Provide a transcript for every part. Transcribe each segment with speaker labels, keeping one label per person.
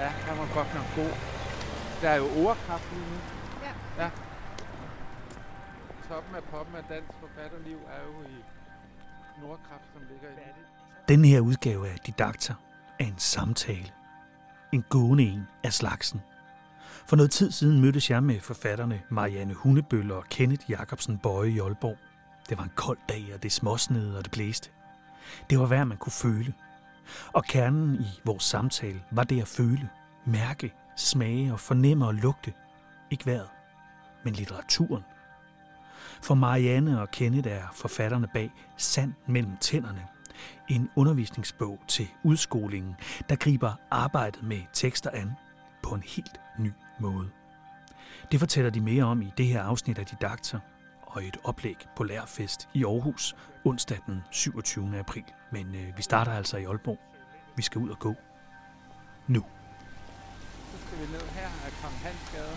Speaker 1: Ja, der var godt nok god. Der er jo ordkraft lige nu.
Speaker 2: Ja.
Speaker 1: ja. Toppen af poppen af dansk forfatterliv er jo i Nordkraft, som ligger i...
Speaker 3: Den her udgave af Didakter er en samtale. En gående en af slagsen. For noget tid siden mødtes jeg med forfatterne Marianne Hundebøl og Kenneth Jacobsen Bøje i Aalborg. Det var en kold dag, og det småsnede og det blæste. Det var værd, man kunne føle. Og kernen i vores samtale var det at føle, mærke, smage og fornemme og lugte. Ikke vejret, men litteraturen. For Marianne og Kenneth er forfatterne bag Sand mellem tænderne. En undervisningsbog til udskolingen, der griber arbejdet med tekster an på en helt ny måde. Det fortæller de mere om i det her afsnit af Didakter og et oplæg på Lærerfest i Aarhus onsdag den 27. april. Men øh, vi starter altså i Aalborg. Vi skal ud og gå. Nu.
Speaker 1: Så skal vi ned her af Kong Hans Gade.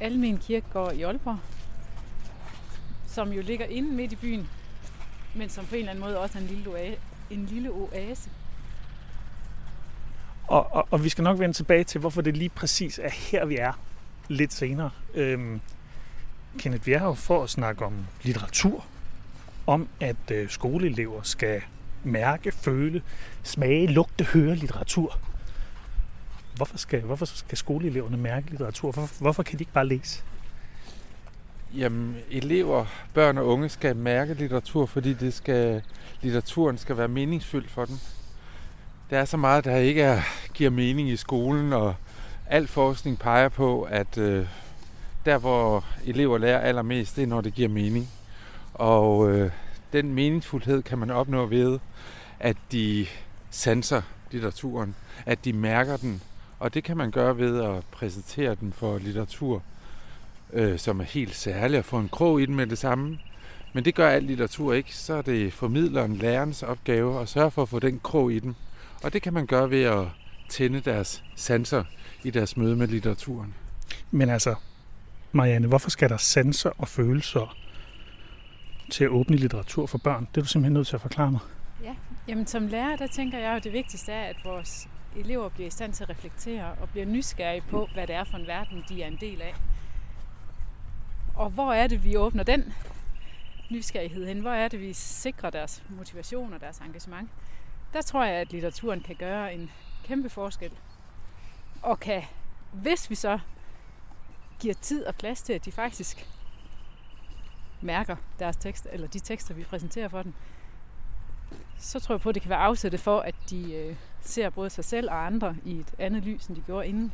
Speaker 2: Almen Kirkegård i Aalborg, som jo ligger inde midt i byen, men som på en eller anden måde også er en lille, oa- en lille oase.
Speaker 3: Og, og, og vi skal nok vende tilbage til, hvorfor det lige præcis er her, vi er lidt senere. Øhm, Kenneth, vi er her for at snakke om litteratur. Om at øh, skoleelever skal mærke, føle, smage, lugte, høre litteratur. Hvorfor skal, hvorfor skal skoleeleverne mærke litteratur? Hvorfor, hvorfor kan de ikke bare læse?
Speaker 1: Jamen, elever, børn og unge skal mærke litteratur, fordi det skal, litteraturen skal være meningsfyldt for dem. Der er så meget, der ikke er, giver mening i skolen, og al forskning peger på, at øh, der, hvor elever lærer allermest, det er, når det giver mening. Og øh, den meningsfuldhed kan man opnå ved, at de sanser litteraturen, at de mærker den, og det kan man gøre ved at præsentere den for litteratur, øh, som er helt særlig at få en krog i den med det samme. Men det gør al litteratur ikke. Så er det formidleren, lærerens opgave at sørge for at få den krog i den. Og det kan man gøre ved at tænde deres sanser i deres møde med litteraturen.
Speaker 3: Men altså, Marianne, hvorfor skal der sanser og følelser til at åbne litteratur for børn? Det er du simpelthen nødt til at forklare mig.
Speaker 2: Ja, jamen som lærer, der tænker jeg jo, at det vigtigste er, at vores elever bliver i stand til at reflektere og bliver nysgerrige på, hvad det er for en verden, de er en del af. Og hvor er det, vi åbner den nysgerrighed hen? Hvor er det, vi sikrer deres motivation og deres engagement? Der tror jeg, at litteraturen kan gøre en kæmpe forskel. Og kan, hvis vi så giver tid og plads til, at de faktisk mærker deres tekst, eller de tekster, vi præsenterer for dem, så tror jeg på, at det kan være afsættet for, at de øh, ser både sig selv og andre i et andet lys, end de gjorde inden.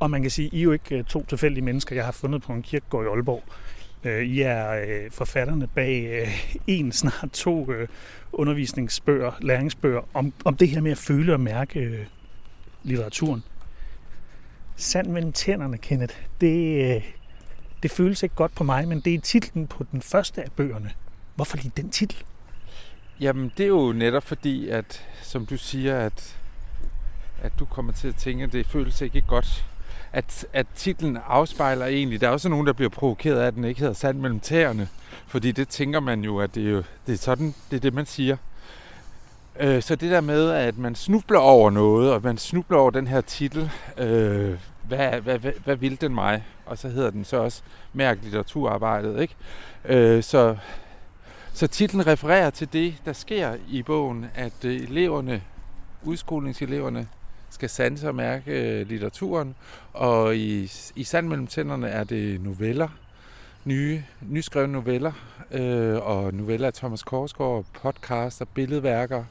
Speaker 3: Og man kan sige, I er jo ikke øh, to tilfældige mennesker, jeg har fundet på en kirkegård i Aalborg. Øh, I er øh, forfatterne bag en, snart to undervisningsbøger, læringsbøger, om, om det her med at føle og mærke litteraturen. Sand mellem tænderne, Kenneth, det, det føles ikke godt på mig, men det er titlen på den første af bøgerne. Hvorfor lige den titel?
Speaker 1: Jamen, det er jo netop fordi, at som du siger, at, at du kommer til at tænke, at det føles ikke godt. At, at titlen afspejler egentlig, der er også nogen, der bliver provokeret af, at den ikke hedder sand mellem tæerne. Fordi det tænker man jo, at det er, jo, det er sådan, det er det, man siger. Øh, så det der med, at man snubler over noget, og man snubler over den her titel, øh, hvad, hvad, hvad, hvad vil den mig? Og så hedder den så også Mærk litteraturarbejdet, ikke? Øh, så, så titlen refererer til det, der sker i bogen, at øh, eleverne, udskolingseleverne, skal sanse og mærke øh, litteraturen. Og i, i Sand mellem tænderne er det noveller, nye, nyskrevne noveller, øh, og noveller af Thomas Korsgaard, podcaster, billedværker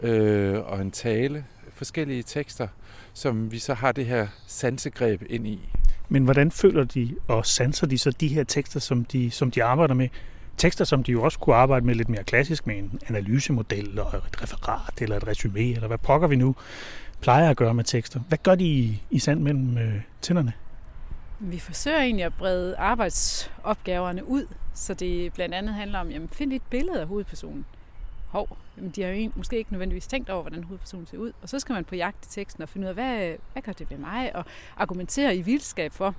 Speaker 1: øh, og en tale, forskellige tekster, som vi så har det her sansegreb ind i.
Speaker 3: Men hvordan føler de og sanser de så de her tekster, som de, som de arbejder med? Tekster, som de jo også kunne arbejde med lidt mere klassisk med en analysemodel og et referat eller et resume, eller hvad pokker vi nu plejer at gøre med tekster. Hvad gør de i, i sand mellem øh, tænderne?
Speaker 2: Vi forsøger egentlig at brede arbejdsopgaverne ud, så det blandt andet handler om, jamen find et billede af hovedpersonen. Hov, jamen de har jo måske ikke nødvendigvis tænkt over, hvordan hovedpersonen ser ud. Og så skal man på jagt i teksten og finde ud af, hvad, hvad gør det ved mig? Og argumentere i vildskab for,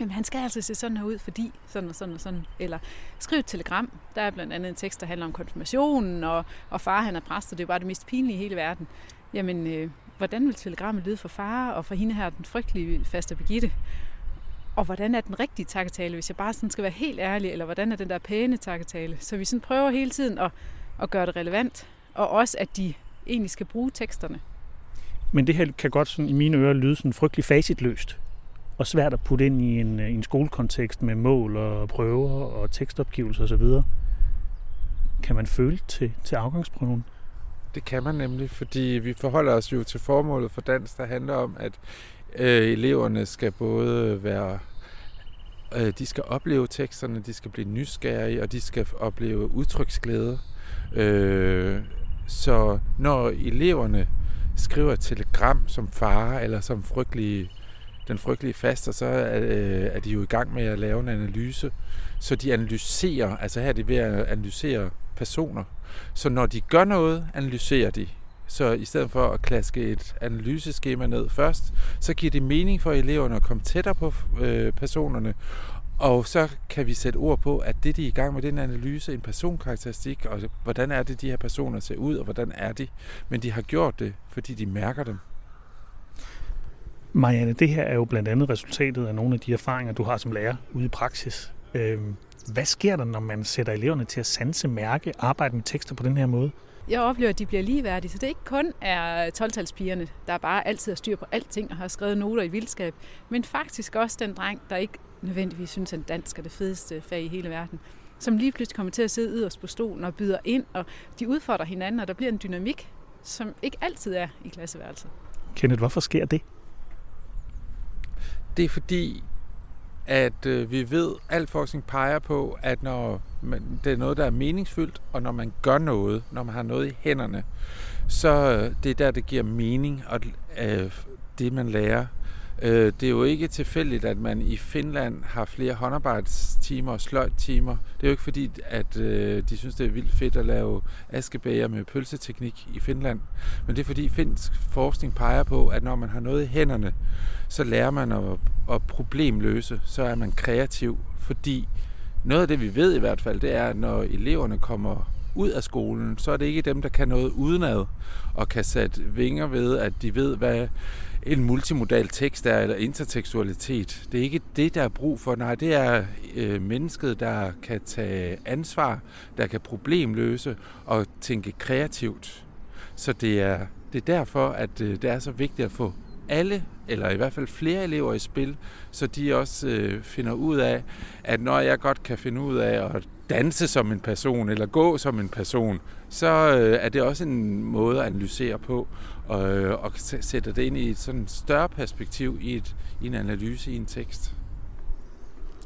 Speaker 2: jamen han skal altså se sådan her ud, fordi sådan og sådan og sådan. Eller skriv et telegram. Der er blandt andet en tekst, der handler om konfirmationen, og, og far han er præst, og det er bare det mest pinlige i hele verden. Jamen, øh, hvordan vil telegrammet lyde for far, og for hende her den frygtelige faste Begitte? Og hvordan er den rigtige takketale, hvis jeg bare sådan skal være helt ærlig, eller hvordan er den der pæne takketale? Så vi sådan prøver hele tiden at, at gøre det relevant, og også at de egentlig skal bruge teksterne.
Speaker 3: Men det her kan godt sådan, i mine ører lyde sådan frygtelig facitløst og svært at putte ind i en, øh, en skolekontekst med mål og prøver og tekstopgivelser osv. Kan man føle til, til afgangsprøven?
Speaker 1: Det kan man nemlig, fordi vi forholder os jo til formålet for dans, der handler om, at øh, eleverne skal både være øh, de skal opleve teksterne, de skal blive nysgerrige, og de skal opleve udtryksglæde. Øh, så når eleverne skriver et telegram som far eller som frygtelige den frygtelige faster, så er, øh, er de jo i gang med at lave en analyse. Så de analyserer, altså her er de ved at analysere personer. Så når de gør noget, analyserer de. Så i stedet for at klaske et analyseskema ned først, så giver det mening for eleverne at komme tættere på øh, personerne, og så kan vi sætte ord på, at det, de er i gang med, den analyse, en personkarakteristik, og hvordan er det, de her personer ser ud, og hvordan er de. Men de har gjort det, fordi de mærker dem.
Speaker 3: Marianne, det her er jo blandt andet resultatet af nogle af de erfaringer, du har som lærer ude i praksis. Øhm, hvad sker der, når man sætter eleverne til at sanse, mærke, arbejde med tekster på den her måde?
Speaker 2: Jeg oplever, at de bliver ligeværdige, så det ikke kun er 12-talspigerne, der bare altid har styr på alting og har skrevet noter i vildskab, men faktisk også den dreng, der ikke nødvendigvis synes, at dansk er det fedeste fag i hele verden, som lige pludselig kommer til at sidde yderst på stolen og byder ind, og de udfordrer hinanden, og der bliver en dynamik, som ikke altid er i klasseværelset.
Speaker 3: Kenneth, hvorfor sker det?
Speaker 1: Det er fordi, at øh, vi ved, al forskning peger på, at når man, det er noget, der er meningsfyldt, og når man gør noget, når man har noget i hænderne, så øh, det er der, det giver mening, og øh, det man lærer. Øh, det er jo ikke tilfældigt, at man i Finland har flere håndarbejdstimer og sløjttimer. Det er jo ikke fordi, at øh, de synes, det er vildt fedt at lave askebæger med pølseteknik i Finland. Men det er fordi finsk forskning peger på, at når man har noget i hænderne, så lærer man at, at problemløse. Så er man kreativ, fordi noget af det, vi ved i hvert fald, det er, at når eleverne kommer ud af skolen, så er det ikke dem, der kan noget udenad og kan sætte vinger ved, at de ved, hvad en multimodal tekst er, eller intertekstualitet. Det er ikke det, der er brug for. Nej, det er øh, mennesket, der kan tage ansvar, der kan problemløse og tænke kreativt. Så det er, det er derfor, at øh, det er så vigtigt at få alle, eller i hvert fald flere elever i spil, så de også øh, finder ud af, at når jeg godt kan finde ud af at danse som en person, eller gå som en person, så øh, er det også en måde at analysere på, og, øh, og sætter det ind i et sådan større perspektiv i, et, i en analyse i en tekst.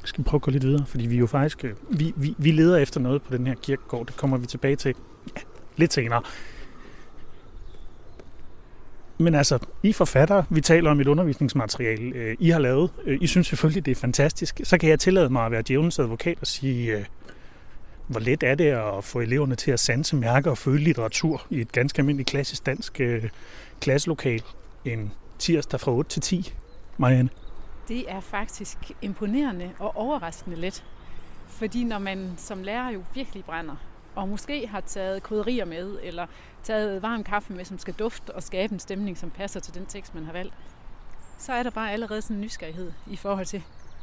Speaker 3: Jeg skal prøve at gå lidt videre, fordi vi jo faktisk øh, vi, vi, vi leder efter noget på den her kirkegård. Det kommer vi tilbage til ja, lidt senere. Men altså, I forfatter, vi taler om et undervisningsmateriale, øh, I har lavet. Øh, I synes selvfølgelig, det er fantastisk. Så kan jeg tillade mig at være djævelens advokat og sige, hvor let er det at få eleverne til at sanse, mærke og føle litteratur i et ganske almindeligt klassisk dansk øh, klasselokal en tirsdag fra 8 til 10, Marianne?
Speaker 2: Det er faktisk imponerende og overraskende let. Fordi når man som lærer jo virkelig brænder, og måske har taget krydderier med, eller taget varm kaffe med, som skal dufte og skabe en stemning, som passer til den tekst, man har valgt, så er der bare allerede sådan en nysgerrighed i forhold til,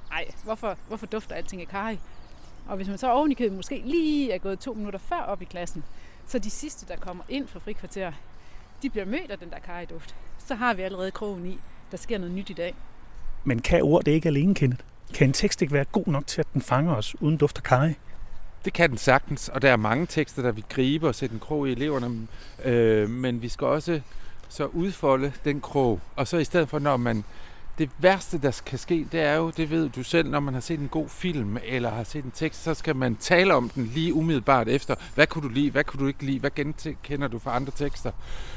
Speaker 2: nej, hvorfor, hvorfor dufter alting af karri? Og hvis man så oven i købet måske lige er gået to minutter før op i klassen, så de sidste, der kommer ind fra frikvarter, de bliver mødt af den der kariduft. Så har vi allerede krogen i, der sker noget nyt i dag.
Speaker 3: Men kan ord det ikke alene, Kenneth? Kan en tekst ikke være god nok til, at den fanger os uden duft af kari?
Speaker 1: Det kan den sagtens, og der er mange tekster, der vil gribe og sætte en krog i eleverne. Øh, men vi skal også så udfolde den krog. Og så i stedet for, når man det værste, der kan ske, det er jo, det ved du selv, når man har set en god film eller har set en tekst, så skal man tale om den lige umiddelbart efter. Hvad kunne du lide? Hvad kunne du ikke lide? Hvad kender du fra andre tekster?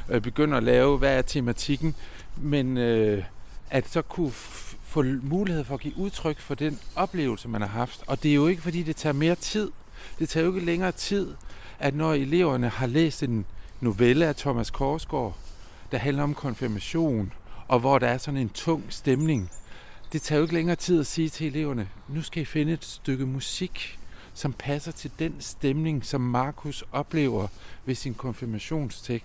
Speaker 1: Øh, begynder at lave, hvad er tematikken? Men øh, at så kunne få mulighed for at give udtryk for den oplevelse, man har haft. Og det er jo ikke, fordi det tager mere tid. Det tager jo ikke længere tid, at når eleverne har læst en novelle af Thomas Korsgaard, der handler om konfirmation, og hvor der er sådan en tung stemning, det tager jo ikke længere tid at sige til eleverne, nu skal I finde et stykke musik, som passer til den stemning, som Markus oplever ved sin konfirmationsfest.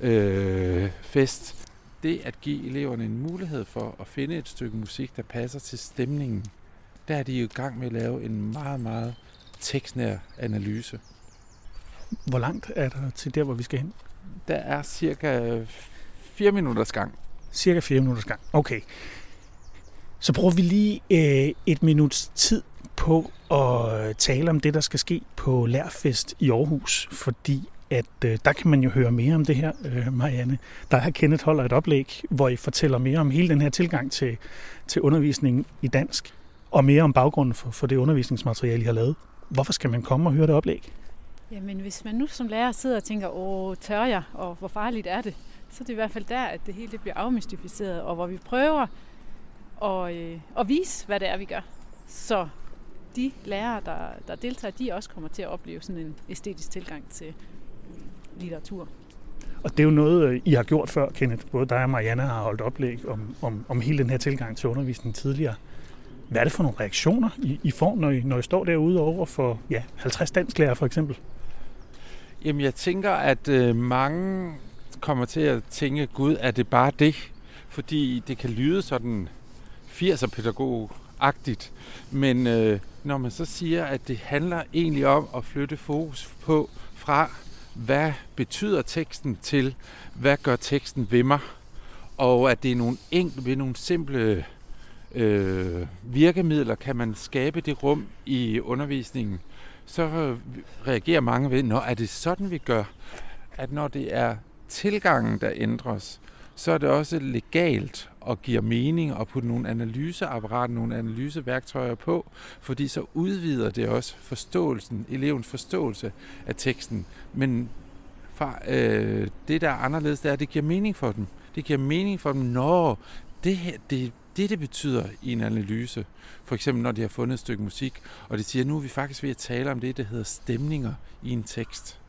Speaker 1: Øh, øh, fest. Det at give eleverne en mulighed for at finde et stykke musik, der passer til stemningen, der er de jo i gang med at lave en meget, meget tekstnær analyse.
Speaker 3: Hvor langt er der til der, hvor vi skal hen?
Speaker 1: Der er cirka 4 minutters gang.
Speaker 3: Cirka 4 minutters gang. Okay. Så bruger vi lige øh, et minuts tid på at tale om det, der skal ske på Lærfest i Aarhus, fordi at øh, der kan man jo høre mere om det her, øh, Marianne. Der har Kenneth holder et oplæg, hvor I fortæller mere om hele den her tilgang til, til undervisning i dansk, og mere om baggrunden for, for det undervisningsmateriale, I har lavet. Hvorfor skal man komme og høre det oplæg?
Speaker 2: Jamen, hvis man nu som lærer sidder og tænker, åh, tør jeg, og hvor farligt er det, så er det i hvert fald der, at det hele bliver afmystificeret, og hvor vi prøver at, øh, at vise, hvad det er, vi gør. Så de lærere, der, der deltager, de også kommer til at opleve sådan en æstetisk tilgang til litteratur.
Speaker 3: Og det er jo noget, øh, I har gjort før, Kenneth. Både dig og Marianne har holdt oplæg om, om, om hele den her tilgang til undervisning tidligere. Hvad er det for nogle reaktioner, I, I får, når I, når I står derude over for ja, 50 dansklærer for eksempel?
Speaker 1: Jamen, jeg tænker, at øh, mange kommer til at tænke, gud, er det bare det? Fordi det kan lyde sådan 80'er pædagog-agtigt. Men øh, når man så siger, at det handler egentlig om at flytte fokus på fra, hvad betyder teksten til, hvad gør teksten ved mig, og at det er nogle enkle, ved nogle simple øh, virkemidler, kan man skabe det rum i undervisningen, så øh, reagerer mange ved, når er det sådan, vi gør, at når det er tilgangen, der ændres, så er det også legalt og giver mening at putte nogle analyseapparater, nogle analyseværktøjer på, fordi så udvider det også forståelsen, elevens forståelse af teksten. Men fra, øh, det, der er anderledes, det er, at det giver mening for dem. Det giver mening for dem, når det, her, det, det, det betyder i en analyse. For eksempel, når de har fundet et stykke musik, og de siger, nu er vi faktisk ved at tale om det, der hedder stemninger i en tekst.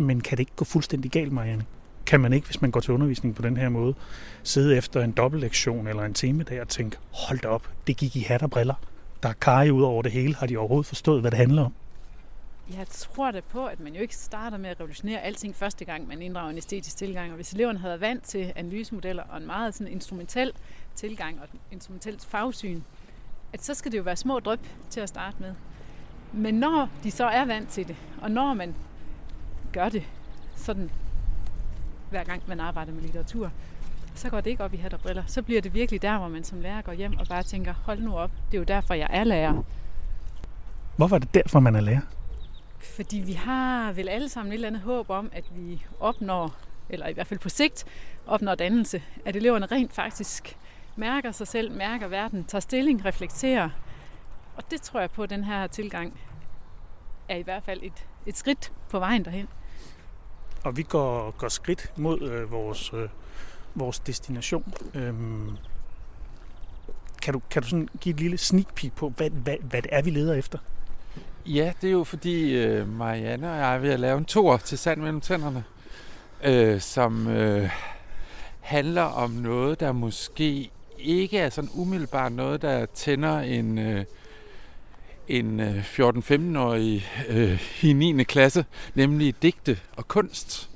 Speaker 3: Men kan det ikke gå fuldstændig galt, Marianne? Kan man ikke, hvis man går til undervisning på den her måde, sidde efter en dobbeltlektion eller en temadag og tænke, hold da op, det gik i hat og briller. Der er kaj ud over det hele. Har de overhovedet forstået, hvad det handler om?
Speaker 2: Jeg tror da på, at man jo ikke starter med at revolutionere alting første gang, man inddrager en æstetisk tilgang. Og hvis eleverne havde været vant til analysemodeller og en meget sådan instrumentel tilgang og et instrumentelt fagsyn, at så skal det jo være små drøb til at starte med. Men når de så er vant til det, og når man gør det sådan hver gang man arbejder med litteratur, så går det ikke op i hat og briller. Så bliver det virkelig der, hvor man som lærer går hjem og bare tænker, hold nu op, det er jo derfor, jeg er lærer.
Speaker 3: Hvorfor er det derfor, man er lærer?
Speaker 2: Fordi vi har vel alle sammen et eller andet håb om, at vi opnår, eller i hvert fald på sigt, opnår dannelse. At eleverne rent faktisk mærker sig selv, mærker verden, tager stilling, reflekterer. Og det tror jeg på, at den her tilgang er i hvert fald et, et skridt på vejen derhen.
Speaker 3: Og vi går, går skridt mod øh, vores, øh, vores destination. Øhm, kan, du, kan du sådan give et lille sneak peek på, hvad, hvad, hvad det er, vi leder efter?
Speaker 1: Ja, det er jo fordi øh, Marianne og jeg er ved at lave en tour til sand mellem tænderne, øh, som øh, handler om noget, der måske ikke er sådan umiddelbart noget, der tænder en, øh, en øh, 14-15-årig øh, i 9. klasse, nemlig digte og kunst.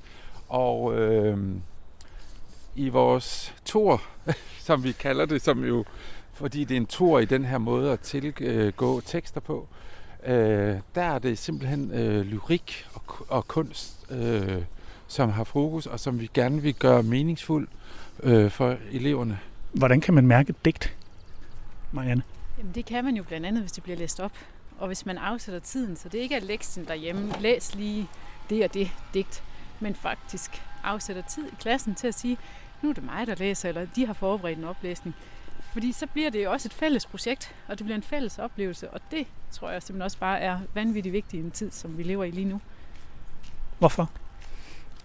Speaker 1: Og øh, i vores tor, som vi kalder det, som jo, fordi det er en tor i den her måde at tilgå tekster på, øh, der er det simpelthen øh, lyrik og, og kunst, øh, som har fokus, og som vi gerne vil gøre meningsfuld øh, for eleverne.
Speaker 3: Hvordan kan man mærke digt, Marianne?
Speaker 2: Jamen det kan man jo blandt andet, hvis det bliver læst op. Og hvis man afsætter tiden, så det ikke er lektien derhjemme, læs lige det og det digt, men faktisk afsætter tid i klassen til at sige, nu er det mig, der læser, eller de har forberedt en oplæsning. Fordi så bliver det jo også et fælles projekt, og det bliver en fælles oplevelse, og det tror jeg simpelthen også bare er vanvittigt vigtigt i en tid, som vi lever i lige nu.
Speaker 3: Hvorfor?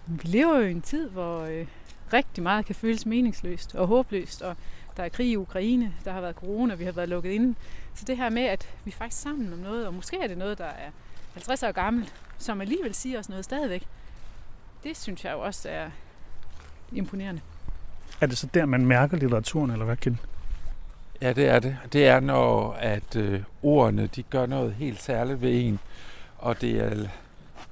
Speaker 2: Vi lever jo i en tid, hvor, øh, rigtig meget kan føles meningsløst og håbløst, og der er krig i Ukraine, der har været corona, vi har været lukket inde. Så det her med, at vi er faktisk sammen om noget, og måske er det noget, der er 50 år gammelt, som alligevel siger os noget stadigvæk, det synes jeg jo også er imponerende.
Speaker 3: Er det så der, man mærker litteraturen, eller hvad, Ken?
Speaker 1: Ja, det er det. Det er, når at øh, ordene de gør noget helt særligt ved en. Og, det er,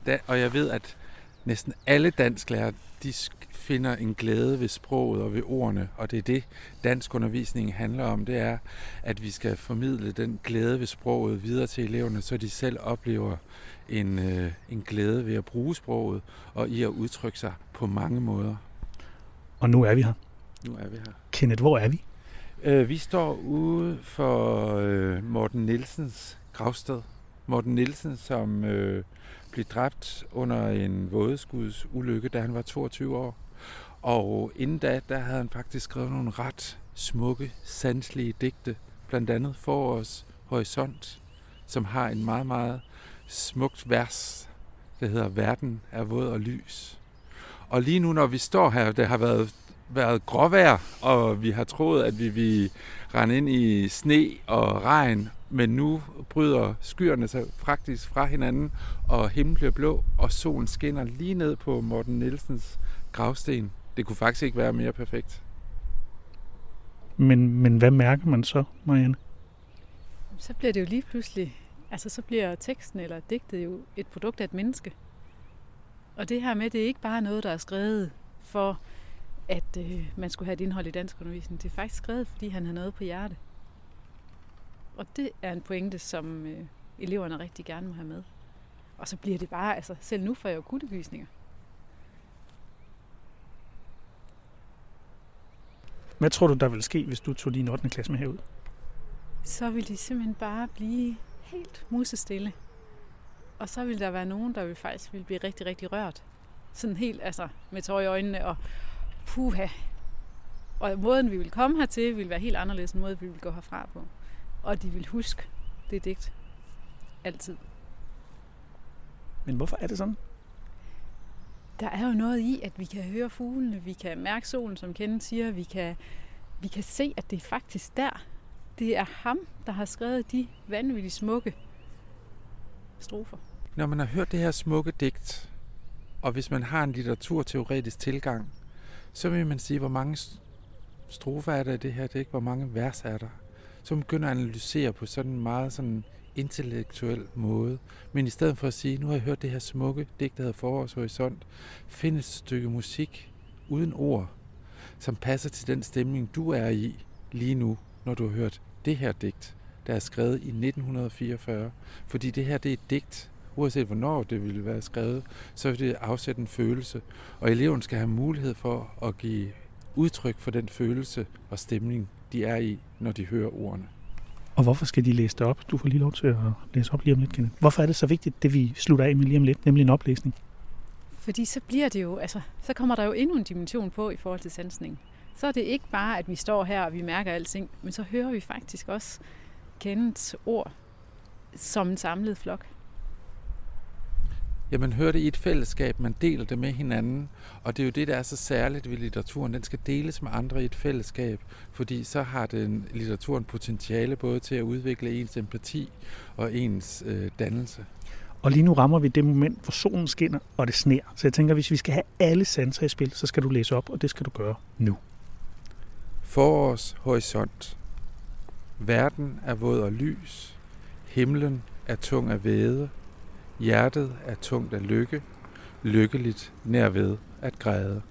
Speaker 1: da, og jeg ved, at næsten alle dansklærer, de finder en glæde ved sproget og ved ordene. Og det er det, dansk undervisning handler om. Det er, at vi skal formidle den glæde ved sproget videre til eleverne, så de selv oplever en, øh, en glæde ved at bruge sproget og i at udtrykke sig på mange måder.
Speaker 3: Og nu er vi her.
Speaker 1: Nu er vi her.
Speaker 3: Kenneth, hvor er vi?
Speaker 1: Øh, vi står ude for øh, Morten Nielsens gravsted. Morten Nielsen, som øh, blev dræbt under en vådeskuds ulykke, da han var 22 år. Og inden da, der havde han faktisk skrevet nogle ret smukke, sanselige digte. Blandt andet for os Horisont, som har en meget, meget smukt vers, der hedder Verden er våd og lys. Og lige nu, når vi står her, det har været, været gråvejr, og vi har troet, at vi vil rende ind i sne og regn, men nu bryder skyerne sig faktisk fra hinanden, og himlen bliver blå, og solen skinner lige ned på Morten Nielsens gravsten. Det kunne faktisk ikke være mere perfekt.
Speaker 3: Men, men hvad mærker man så, Marianne?
Speaker 2: Så bliver det jo lige pludselig Altså så bliver teksten eller digtet jo et produkt af et menneske. Og det her med, det er ikke bare noget, der er skrevet for, at øh, man skulle have et indhold i dansk undervisning. Det er faktisk skrevet, fordi han har noget på hjerte. Og det er en pointe, som øh, eleverne rigtig gerne må have med. Og så bliver det bare, altså selv nu får jeg jo kuttebysninger.
Speaker 3: Hvad tror du, der vil ske, hvis du tog din 8. klasse med herud?
Speaker 2: Så vil de simpelthen bare blive helt musestille. Og så vil der være nogen, der vil faktisk vil blive rigtig, rigtig rørt. Sådan helt, altså med tår i øjnene og puha. Og måden, vi vil komme hertil, vil være helt anderledes end måden, vi vil gå herfra på. Og de vil huske det digt. Altid.
Speaker 3: Men hvorfor er det sådan?
Speaker 2: Der er jo noget i, at vi kan høre fuglene, vi kan mærke solen, som Kenneth siger, vi kan, vi kan se, at det er faktisk der, det er ham, der har skrevet de vanvittigt smukke strofer.
Speaker 1: Når man har hørt det her smukke digt, og hvis man har en litteraturteoretisk tilgang, så vil man sige, hvor mange strofer er der i det her digt, hvor mange vers er der. Så man begynder at analysere på sådan en meget sådan intellektuel måde. Men i stedet for at sige, nu har jeg hørt det her smukke digt, der hedder Forårshorisont, find et stykke musik uden ord, som passer til den stemning, du er i lige nu, når du har hørt det her digt, der er skrevet i 1944. Fordi det her det er et digt, uanset hvornår det ville være skrevet, så vil det afsætte en følelse. Og eleven skal have mulighed for at give udtryk for den følelse og stemning, de er i, når de hører ordene.
Speaker 3: Og hvorfor skal de læse det op? Du får lige lov til at læse op lige om lidt, Kenneth. Hvorfor er det så vigtigt, det vi slutter af med lige om lidt, nemlig en oplæsning?
Speaker 2: Fordi så bliver det jo, altså, så kommer der jo endnu en dimension på i forhold til sansning så er det ikke bare, at vi står her og vi mærker alting, men så hører vi faktisk også Kenneths ord som en samlet flok.
Speaker 1: Ja, man hører det i et fællesskab, man deler det med hinanden, og det er jo det, der er så særligt ved litteraturen. Den skal deles med andre i et fællesskab, fordi så har den litteraturen potentiale både til at udvikle ens empati og ens øh, dannelse.
Speaker 3: Og lige nu rammer vi det moment, hvor solen skinner, og det sner. Så jeg tænker, hvis vi skal have alle sanser i spil, så skal du læse op, og det skal du gøre nu.
Speaker 1: Forårs horisont. Verden er våd og lys. Himlen er tung af væde. Hjertet er tungt af lykke. Lykkeligt nærved at græde.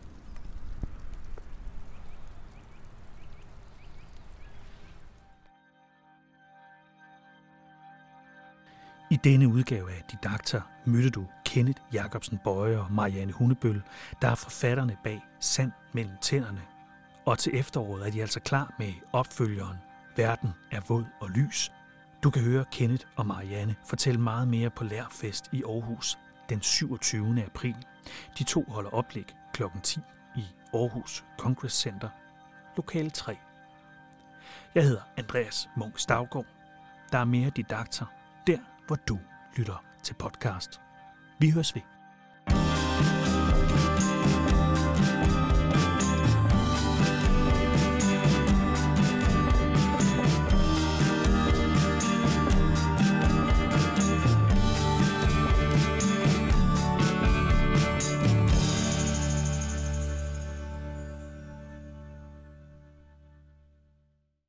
Speaker 3: I denne udgave af Didakter mødte du Kenneth Jacobsen Bøje og Marianne Hundebøl, der er forfatterne bag Sand mellem tænderne og til efteråret er de altså klar med opfølgeren Verden er våd og lys. Du kan høre Kenneth og Marianne fortælle meget mere på Lærfest i Aarhus den 27. april. De to holder oplæg kl. 10 i Aarhus Congress Center, lokal 3. Jeg hedder Andreas Munk Stavgaard. Der er mere didakter der, hvor du lytter til podcast. Vi høres ved.